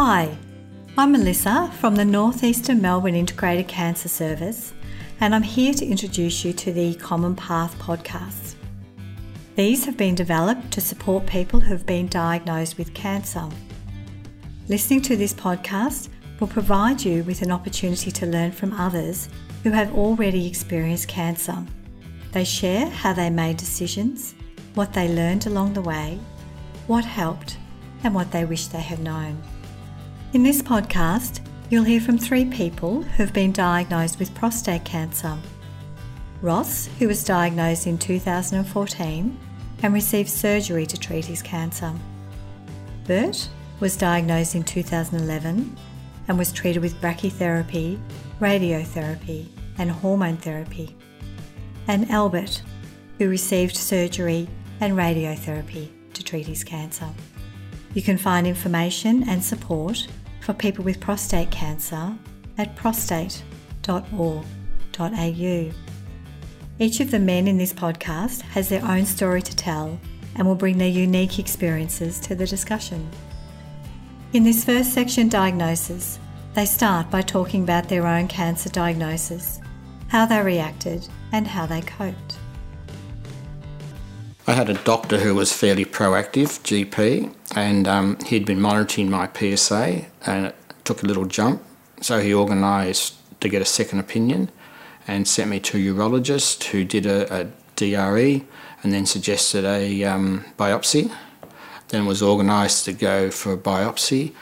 Hi, I'm Melissa from the Northeastern Melbourne Integrated Cancer Service, and I'm here to introduce you to the Common Path podcast. These have been developed to support people who have been diagnosed with cancer. Listening to this podcast will provide you with an opportunity to learn from others who have already experienced cancer. They share how they made decisions, what they learned along the way, what helped, and what they wish they had known. In this podcast, you'll hear from three people who've been diagnosed with prostate cancer. Ross, who was diagnosed in 2014 and received surgery to treat his cancer. Bert was diagnosed in 2011 and was treated with brachytherapy, radiotherapy, and hormone therapy. And Albert, who received surgery and radiotherapy to treat his cancer. You can find information and support for people with prostate cancer at prostate.org.au. Each of the men in this podcast has their own story to tell and will bring their unique experiences to the discussion. In this first section, diagnosis, they start by talking about their own cancer diagnosis, how they reacted, and how they coped. I had a doctor who was fairly proactive, GP, and um, he'd been monitoring my PSA and it took a little jump. So he organised to get a second opinion and sent me to a urologist who did a, a DRE and then suggested a um, biopsy. Then was organised to go for a biopsy.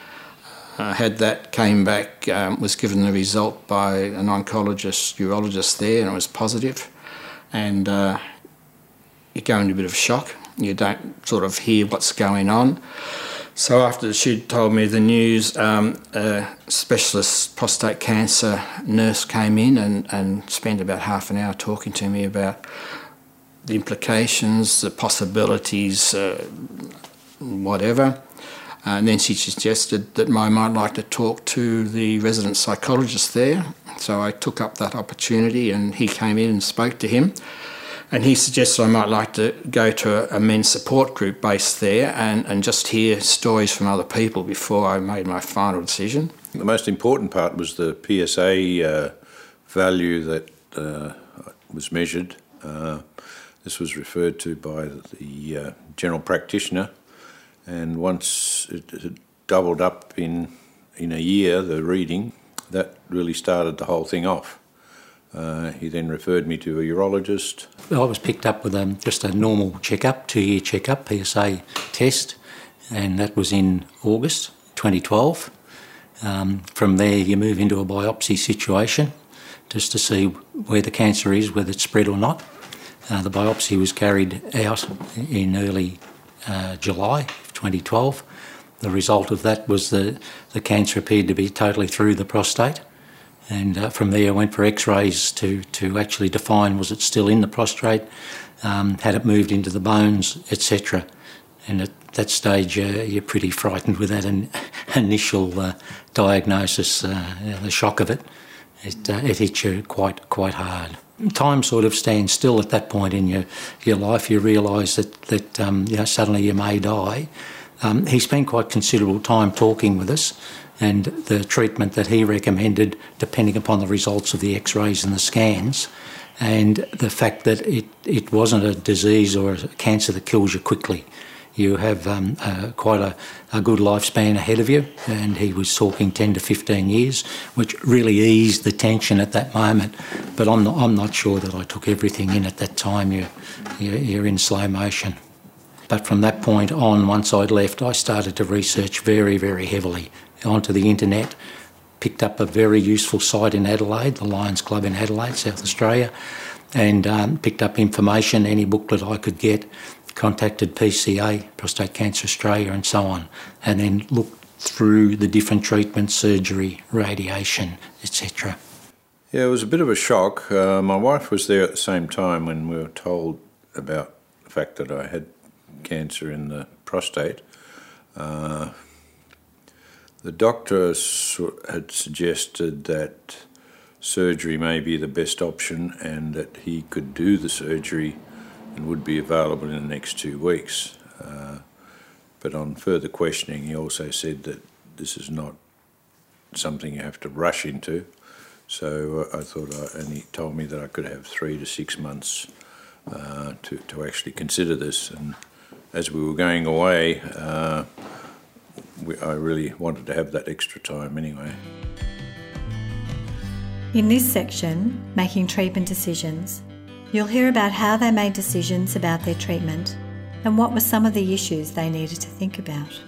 Uh, had that came back, um, was given the result by an oncologist, urologist there, and it was positive. And uh, you go into a bit of shock. You don't sort of hear what's going on. So after she told me the news, um, a specialist prostate cancer nurse came in and, and spent about half an hour talking to me about the implications, the possibilities, uh, whatever. and then she suggested that I might like to talk to the resident psychologist there. So I took up that opportunity and he came in and spoke to him. And he suggested I might like to go to a, a men's support group based there and, and just hear stories from other people before I made my final decision. The most important part was the PSA uh, value that uh, was measured. Uh, this was referred to by the uh, general practitioner, and once it, it doubled up in in a year, the reading, that really started the whole thing off. Uh, he then referred me to a urologist. I was picked up with um, just a normal checkup, two year checkup, PSA test, and that was in August 2012. Um, from there, you move into a biopsy situation just to see where the cancer is, whether it's spread or not. Uh, the biopsy was carried out in early uh, July 2012. The result of that was that the cancer appeared to be totally through the prostate and uh, from there I went for X-rays to to actually define was it still in the prostate, um, had it moved into the bones, etc. And at that stage, uh, you're pretty frightened with that in, initial uh, diagnosis, uh, the shock of it. It, uh, it hits you quite quite hard. Time sort of stands still at that point in your your life. You realise that that um, you know, suddenly you may die. Um, he spent quite considerable time talking with us and the treatment that he recommended, depending upon the results of the x rays and the scans, and the fact that it, it wasn't a disease or a cancer that kills you quickly. You have um, uh, quite a, a good lifespan ahead of you, and he was talking 10 to 15 years, which really eased the tension at that moment. But I'm not, I'm not sure that I took everything in at that time. You're, you're in slow motion. But from that point on, once I'd left, I started to research very, very heavily onto the internet, picked up a very useful site in Adelaide, the Lions Club in Adelaide, South Australia, and um, picked up information, any booklet I could get, contacted PCA, Prostate Cancer Australia, and so on, and then looked through the different treatments, surgery, radiation, etc. Yeah, it was a bit of a shock. Uh, my wife was there at the same time when we were told about the fact that I had cancer in the prostate. Uh, the doctor had suggested that surgery may be the best option and that he could do the surgery and would be available in the next two weeks. Uh, but on further questioning, he also said that this is not something you have to rush into. So uh, I thought, I, and he told me that I could have three to six months uh, to, to actually consider this. And as we were going away, uh, we, I really wanted to have that extra time anyway. In this section, Making Treatment Decisions, you'll hear about how they made decisions about their treatment and what were some of the issues they needed to think about.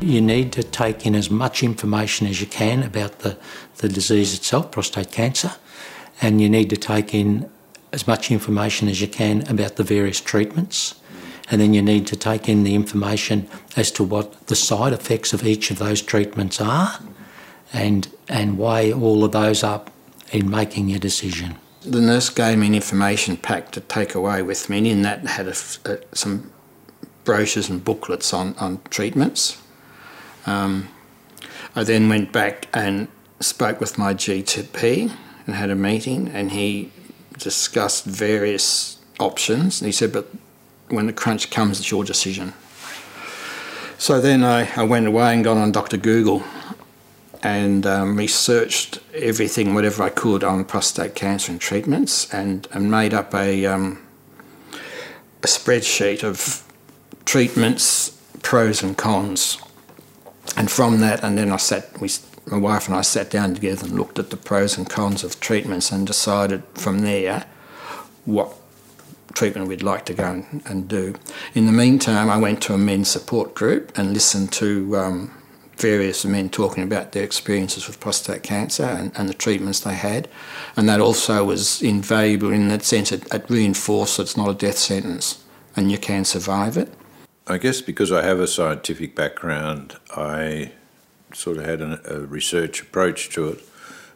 You need to take in as much information as you can about the, the disease itself, prostate cancer, and you need to take in as much information as you can about the various treatments. And then you need to take in the information as to what the side effects of each of those treatments are and, and weigh all of those up in making your decision. The nurse gave me an information pack to take away with me, and that had a, a, some brochures and booklets on, on treatments. Um, I then went back and spoke with my GTP and had a meeting, and he discussed various options. And he said, But when the crunch comes, it's your decision. So then I, I went away and got on Dr. Google and um, researched everything, whatever I could, on prostate cancer and treatments, and, and made up a, um, a spreadsheet of treatments, pros and cons. And from that, and then I sat, we, my wife and I sat down together and looked at the pros and cons of treatments and decided from there what treatment we'd like to go and, and do. In the meantime, I went to a men's support group and listened to um, various men talking about their experiences with prostate cancer and, and, the treatments they had. And that also was invaluable in that sense, it, it reinforced that it's not a death sentence and you can survive it. I guess because I have a scientific background, I sort of had an, a research approach to it,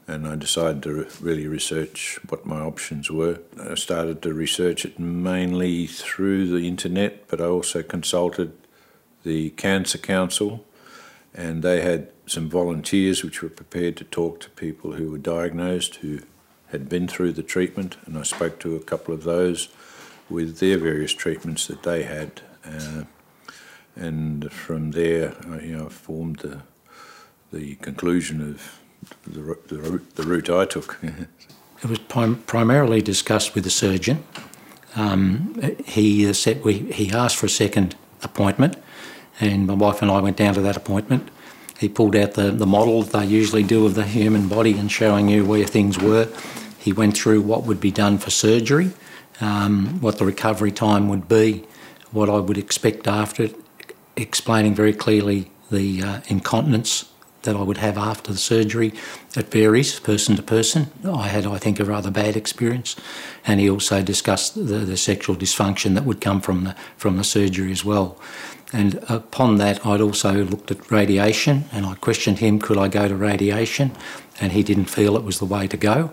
and I decided to really research what my options were. I started to research it mainly through the internet, but I also consulted the Cancer Council, and they had some volunteers which were prepared to talk to people who were diagnosed who had been through the treatment, and I spoke to a couple of those with their various treatments that they had. Uh, and from there, I, you know, formed the the conclusion of the, route, the route I took. it was prim- primarily discussed with the surgeon. Um, he said we, he asked for a second appointment, and my wife and I went down to that appointment. He pulled out the, the model they usually do of the human body and showing you where things were. He went through what would be done for surgery, um, what the recovery time would be, what I would expect after it, explaining very clearly the uh, incontinence that I would have after the surgery. It varies person to person. I had, I think, a rather bad experience, and he also discussed the, the sexual dysfunction that would come from the from the surgery as well. And upon that, I'd also looked at radiation, and I questioned him, could I go to radiation? And he didn't feel it was the way to go.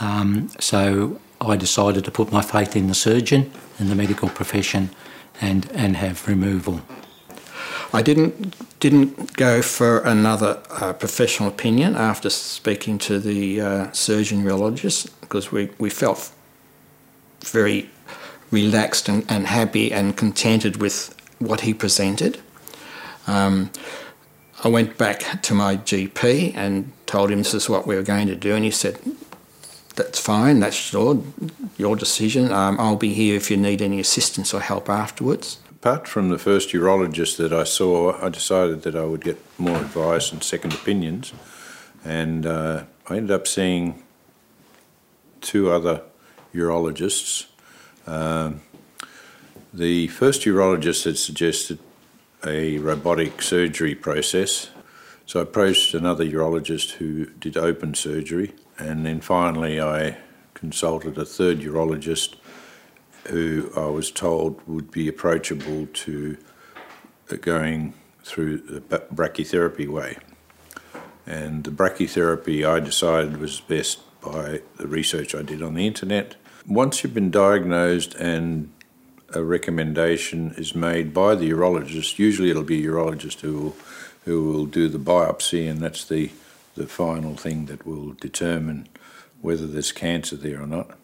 Um, so I decided to put my faith in the surgeon, in the medical profession, and, and have removal. I didn't didn't go for another uh, professional opinion after speaking to the uh, surgeon urologist because we, we felt very relaxed and, and happy and contented with what he presented. Um, I went back to my GP and told him this is what we were going to do, and he said, "That's fine. That's your your decision. Um, I'll be here if you need any assistance or help afterwards." Apart from the first urologist that I saw, I decided that I would get more advice and second opinions, and uh, I ended up seeing two other urologists. Um, the first urologist had suggested a robotic surgery process, so I approached another urologist who did open surgery, and then finally I consulted a third urologist who I was told would be approachable to going through the brachytherapy way. And the brachytherapy I decided was best by the research I did on the internet. Once you've been diagnosed and a recommendation is made by the urologist, usually it'll be a urologist who will, who will do the biopsy, and that's the, the final thing that will determine whether there's cancer there or not.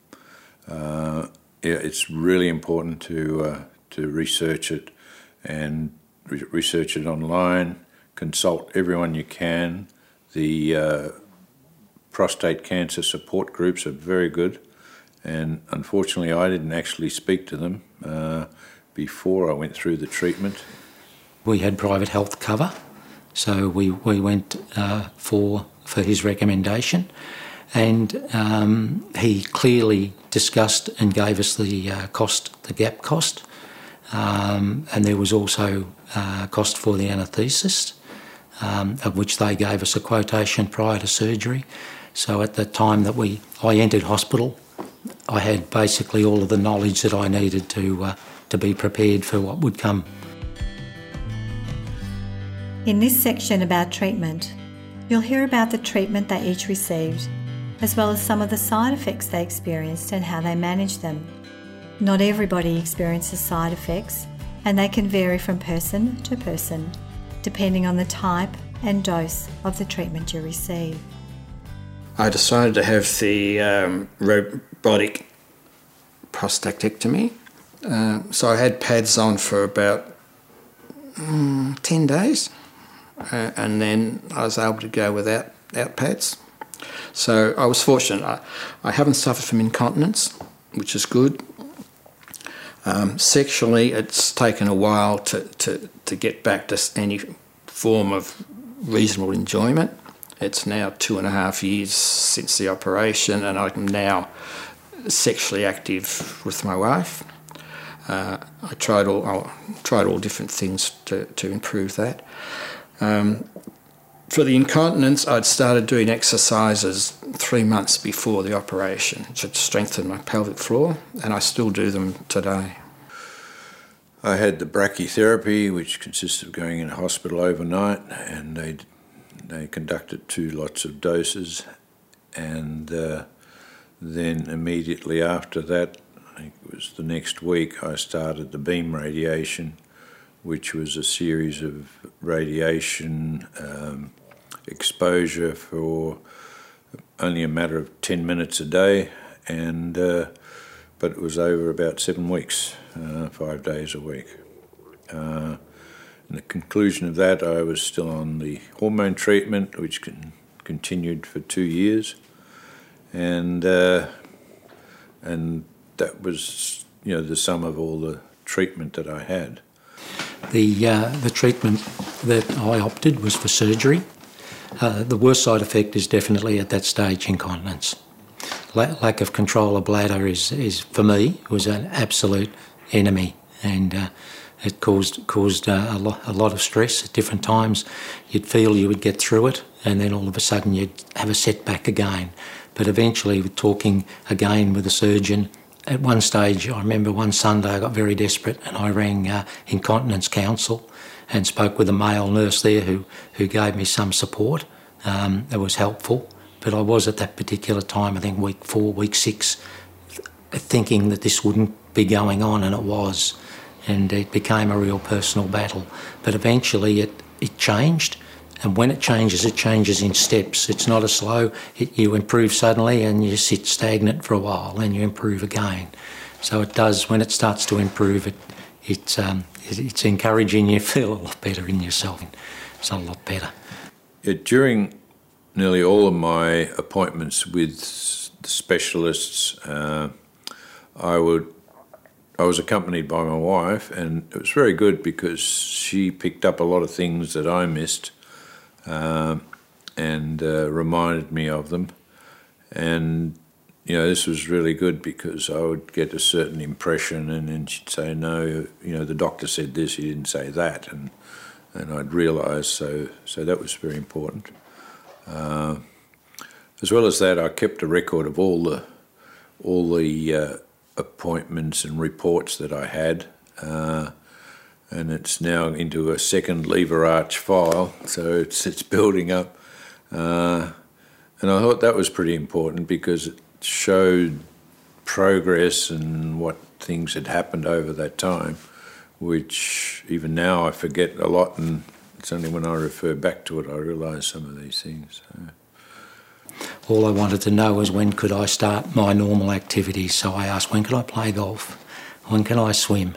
Uh, it's really important to uh, to research it and re- research it online, consult everyone you can. The uh, prostate cancer support groups are very good, and unfortunately, I didn't actually speak to them uh, before I went through the treatment. We had private health cover, so we, we went uh, for, for his recommendation, and um, he clearly discussed and gave us the uh, cost, the gap cost, um, and there was also uh, cost for the anaesthetist, um, of which they gave us a quotation prior to surgery. So at the time that we I entered hospital, I had basically all of the knowledge that I needed to uh, to be prepared for what would come. In this section about treatment, you'll hear about the treatment they each received, as well as some of the side effects they experienced and how they managed them. Not everybody experiences side effects, and they can vary from person to person, depending on the type and dose of the treatment you receive. I decided to have the um, robotic prostatectomy. Uh, so I had pads on for about mm, 10 days, uh, and then I was able to go without, without pads. So I was fortunate. I, I haven't suffered from incontinence, which is good. Um, sexually, it's taken a while to, to, to get back to any form of reasonable enjoyment. It's now two and a half years since the operation, and I'm now sexually active with my wife. Uh, I tried all I tried all different things to, to improve that. Um, for the incontinence, I'd started doing exercises three months before the operation to strengthen my pelvic floor, and I still do them today. I had the brachytherapy, which consists of going in hospital overnight, and they they conducted two lots of doses, and uh, then immediately after that, I think it was the next week, I started the beam radiation, which was a series of radiation um, exposure for only a matter of 10 minutes a day, and uh, but it was over about seven weeks, uh, five days a week. Uh, in the conclusion of that, I was still on the hormone treatment, which con- continued for two years, and uh, and that was you know the sum of all the treatment that I had. The uh, the treatment that I opted was for surgery. Uh, the worst side effect is definitely at that stage incontinence. La- lack of control of bladder is, is for me was an absolute enemy, and uh, it caused caused uh, a, lot, a lot of stress at different times. You'd feel you would get through it, and then all of a sudden you'd have a setback again. But eventually, with talking again with a surgeon, at one stage, I remember one Sunday I got very desperate and I rang uh, Incontinence Council and spoke with a male nurse there who, who gave me some support. Um, it was helpful, but I was at that particular time, I think week four, week six, thinking that this wouldn't be going on, and it was and it became a real personal battle. But eventually it, it changed, and when it changes, it changes in steps. It's not a slow, it, you improve suddenly and you sit stagnant for a while and you improve again. So it does, when it starts to improve, it, it, um, it it's encouraging you feel a lot better in yourself. It's a lot better. Yeah, during nearly all of my appointments with the specialists, uh, I would I was accompanied by my wife, and it was very good because she picked up a lot of things that I missed uh, and uh, reminded me of them. And, you know, this was really good because I would get a certain impression, and then she'd say, No, you know, the doctor said this, he didn't say that. And, and I'd realise, so, so that was very important. Uh, as well as that, I kept a record of all the all the uh, appointments and reports that I had. And it's now into a second lever arch file, so it's it's building up. Uh, and I thought that was pretty important because it showed progress and what things had happened over that time, which even now I forget a lot, and it's only when I refer back to it I realise some of these things. So. All I wanted to know was when could I start my normal activities. So I asked, when can I play golf? When can I swim?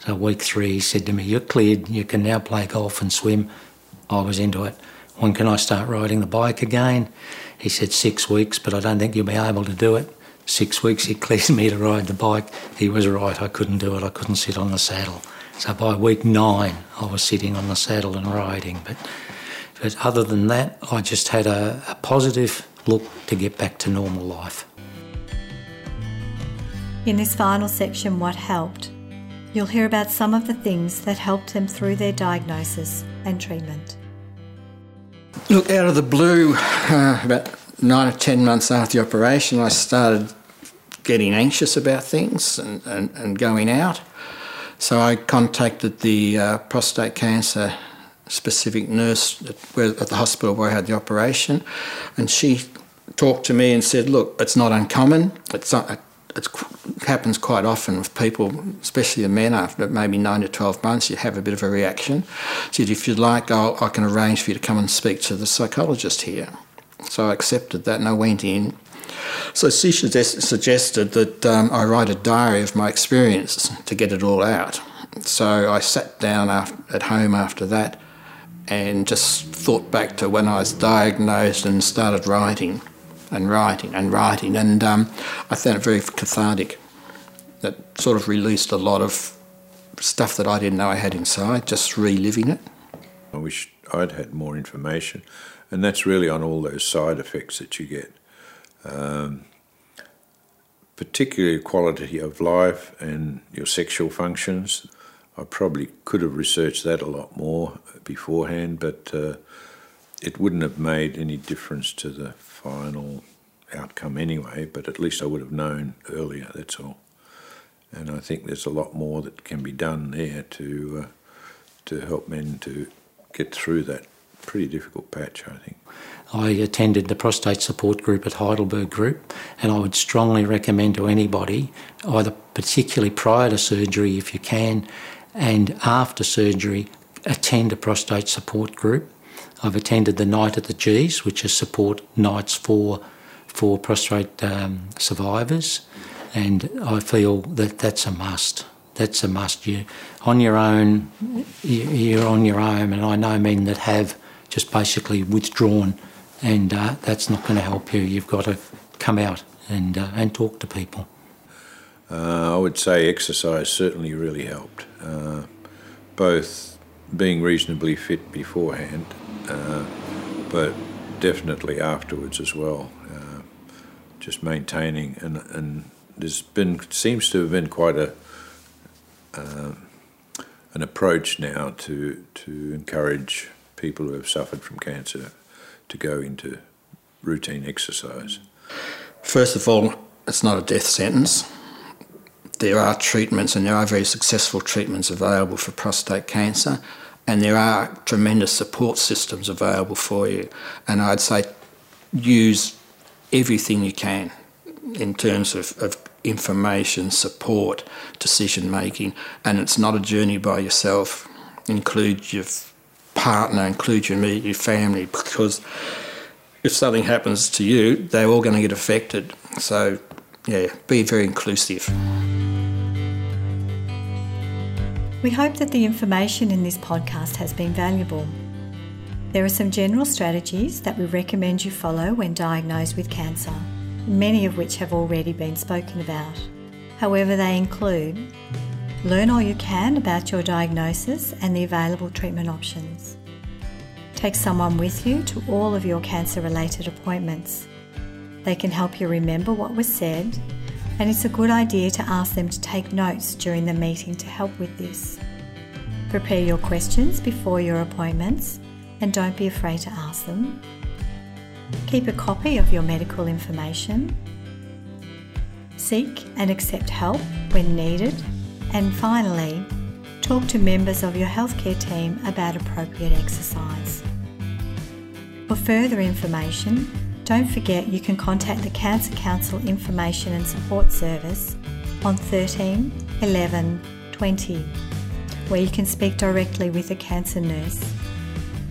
So week three, he said to me, you're cleared, you can now play golf and swim I was into it. When can I start riding the bike again? He said six weeks, but I don't think you'll be able to do it. Six weeks he cleared me to ride the bike. He was right, I couldn't do it, I couldn't sit on the saddle. So by week nine, I was sitting on the saddle and riding. But, but other than that, I just had a, a positive look to get back to normal life. In this final section, What Helped, you'll hear about some of the things that helped them through their diagnosis and treatment. Look, out of the blue, uh, about nine or ten months after the operation, I started getting anxious about things and, and, and going out. So I contacted the uh, prostate cancer specific nurse at, where, at the hospital where I had the operation, and she talked to me and said, "Look, it's not uncommon. It's not, it happens quite often with people, especially the men. After maybe nine to twelve months, you have a bit of a reaction. Said, if you'd like, I'll, I can arrange for you to come and speak to the psychologist here." So I accepted that and I went in. So she suggested that um, I write a diary of my experiences to get it all out. So I sat down after, at home after that and just thought back to when I was diagnosed and started writing and writing and writing. And um, I found it very cathartic. That sort of released a lot of stuff that I didn't know I had inside, just reliving it. I wish I'd had more information and that's really on all those side effects that you get. Um, particularly quality of life and your sexual functions. I probably could have researched that a lot more beforehand, but uh, it wouldn't have made any difference to the final outcome anyway, but at least I would have known earlier, that's all. And I think there's a lot more that can be done there to, uh, to help men to get through that pretty difficult patch, I think. I attended the prostate support group at Heidelberg Group, and I would strongly recommend to anybody, either particularly prior to surgery if you can, and after surgery, attend a prostate support group. I've attended the Night at the G's, which is support nights for for prostate um, survivors, and I feel that that's a must that's a must. You on your own, you're on your own, and I know men that have just basically withdrawn, and uh, that's not going to help you. You've got to come out and uh, and talk to people. Uh, I would say exercise certainly really helped, uh, both being reasonably fit beforehand, uh, but definitely afterwards as well. Uh, just maintaining and and there's been seems to have been quite a an approach now to to encourage people who have suffered from cancer to go into routine exercise? First of all, it's not a death sentence. There are treatments, and there are very successful treatments available for prostate cancer, and there are tremendous support systems available for you. And I'd say use everything you can in terms of, of information, support, decision making, and it's not a journey by yourself. Include your partner, include your immediate family, because if something happens to you, they're all going to get affected. So, yeah, be very inclusive. We hope that the information in this podcast has been valuable. There are some general strategies that we recommend you follow when diagnosed with cancer, many of which have already been spoken about. However, they include Learn all you can about your diagnosis and the available treatment options. Take someone with you to all of your cancer related appointments. They can help you remember what was said, and it's a good idea to ask them to take notes during the meeting to help with this. Prepare your questions before your appointments and don't be afraid to ask them. Keep a copy of your medical information. Seek and accept help when needed and finally, talk to members of your healthcare team about appropriate exercise. For further information, don't forget you can contact the Cancer Council Information and Support Service on 13 11 20, where you can speak directly with a cancer nurse,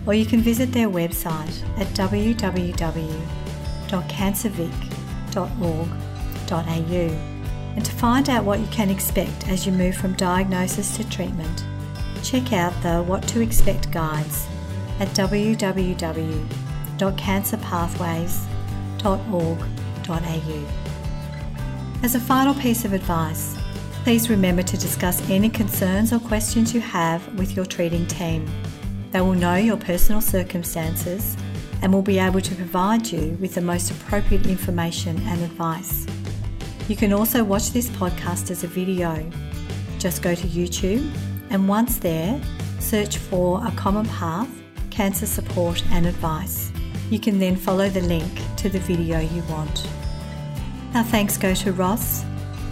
or you can visit their website at www.cancervic.org.au and to find out what you can expect as you move from diagnosis to treatment, check out the What to Expect guides at www.cancerpathways.org.au. As a final piece of advice, please remember to discuss any concerns or questions you have with your treating team. They will know your personal circumstances and will be able to provide you with the most appropriate information and advice. You can also watch this podcast as a video. Just go to YouTube and once there, search for A Common Path Cancer Support and Advice. You can then follow the link to the video you want. Our thanks go to Ross,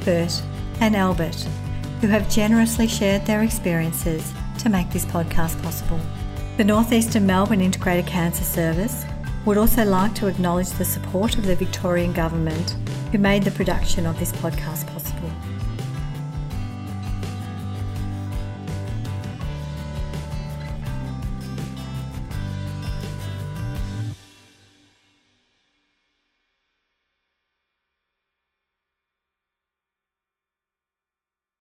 Bert, and Albert, who have generously shared their experiences to make this podcast possible. The Northeastern Melbourne Integrated Cancer Service would also like to acknowledge the support of the Victorian Government who made the production of this podcast possible.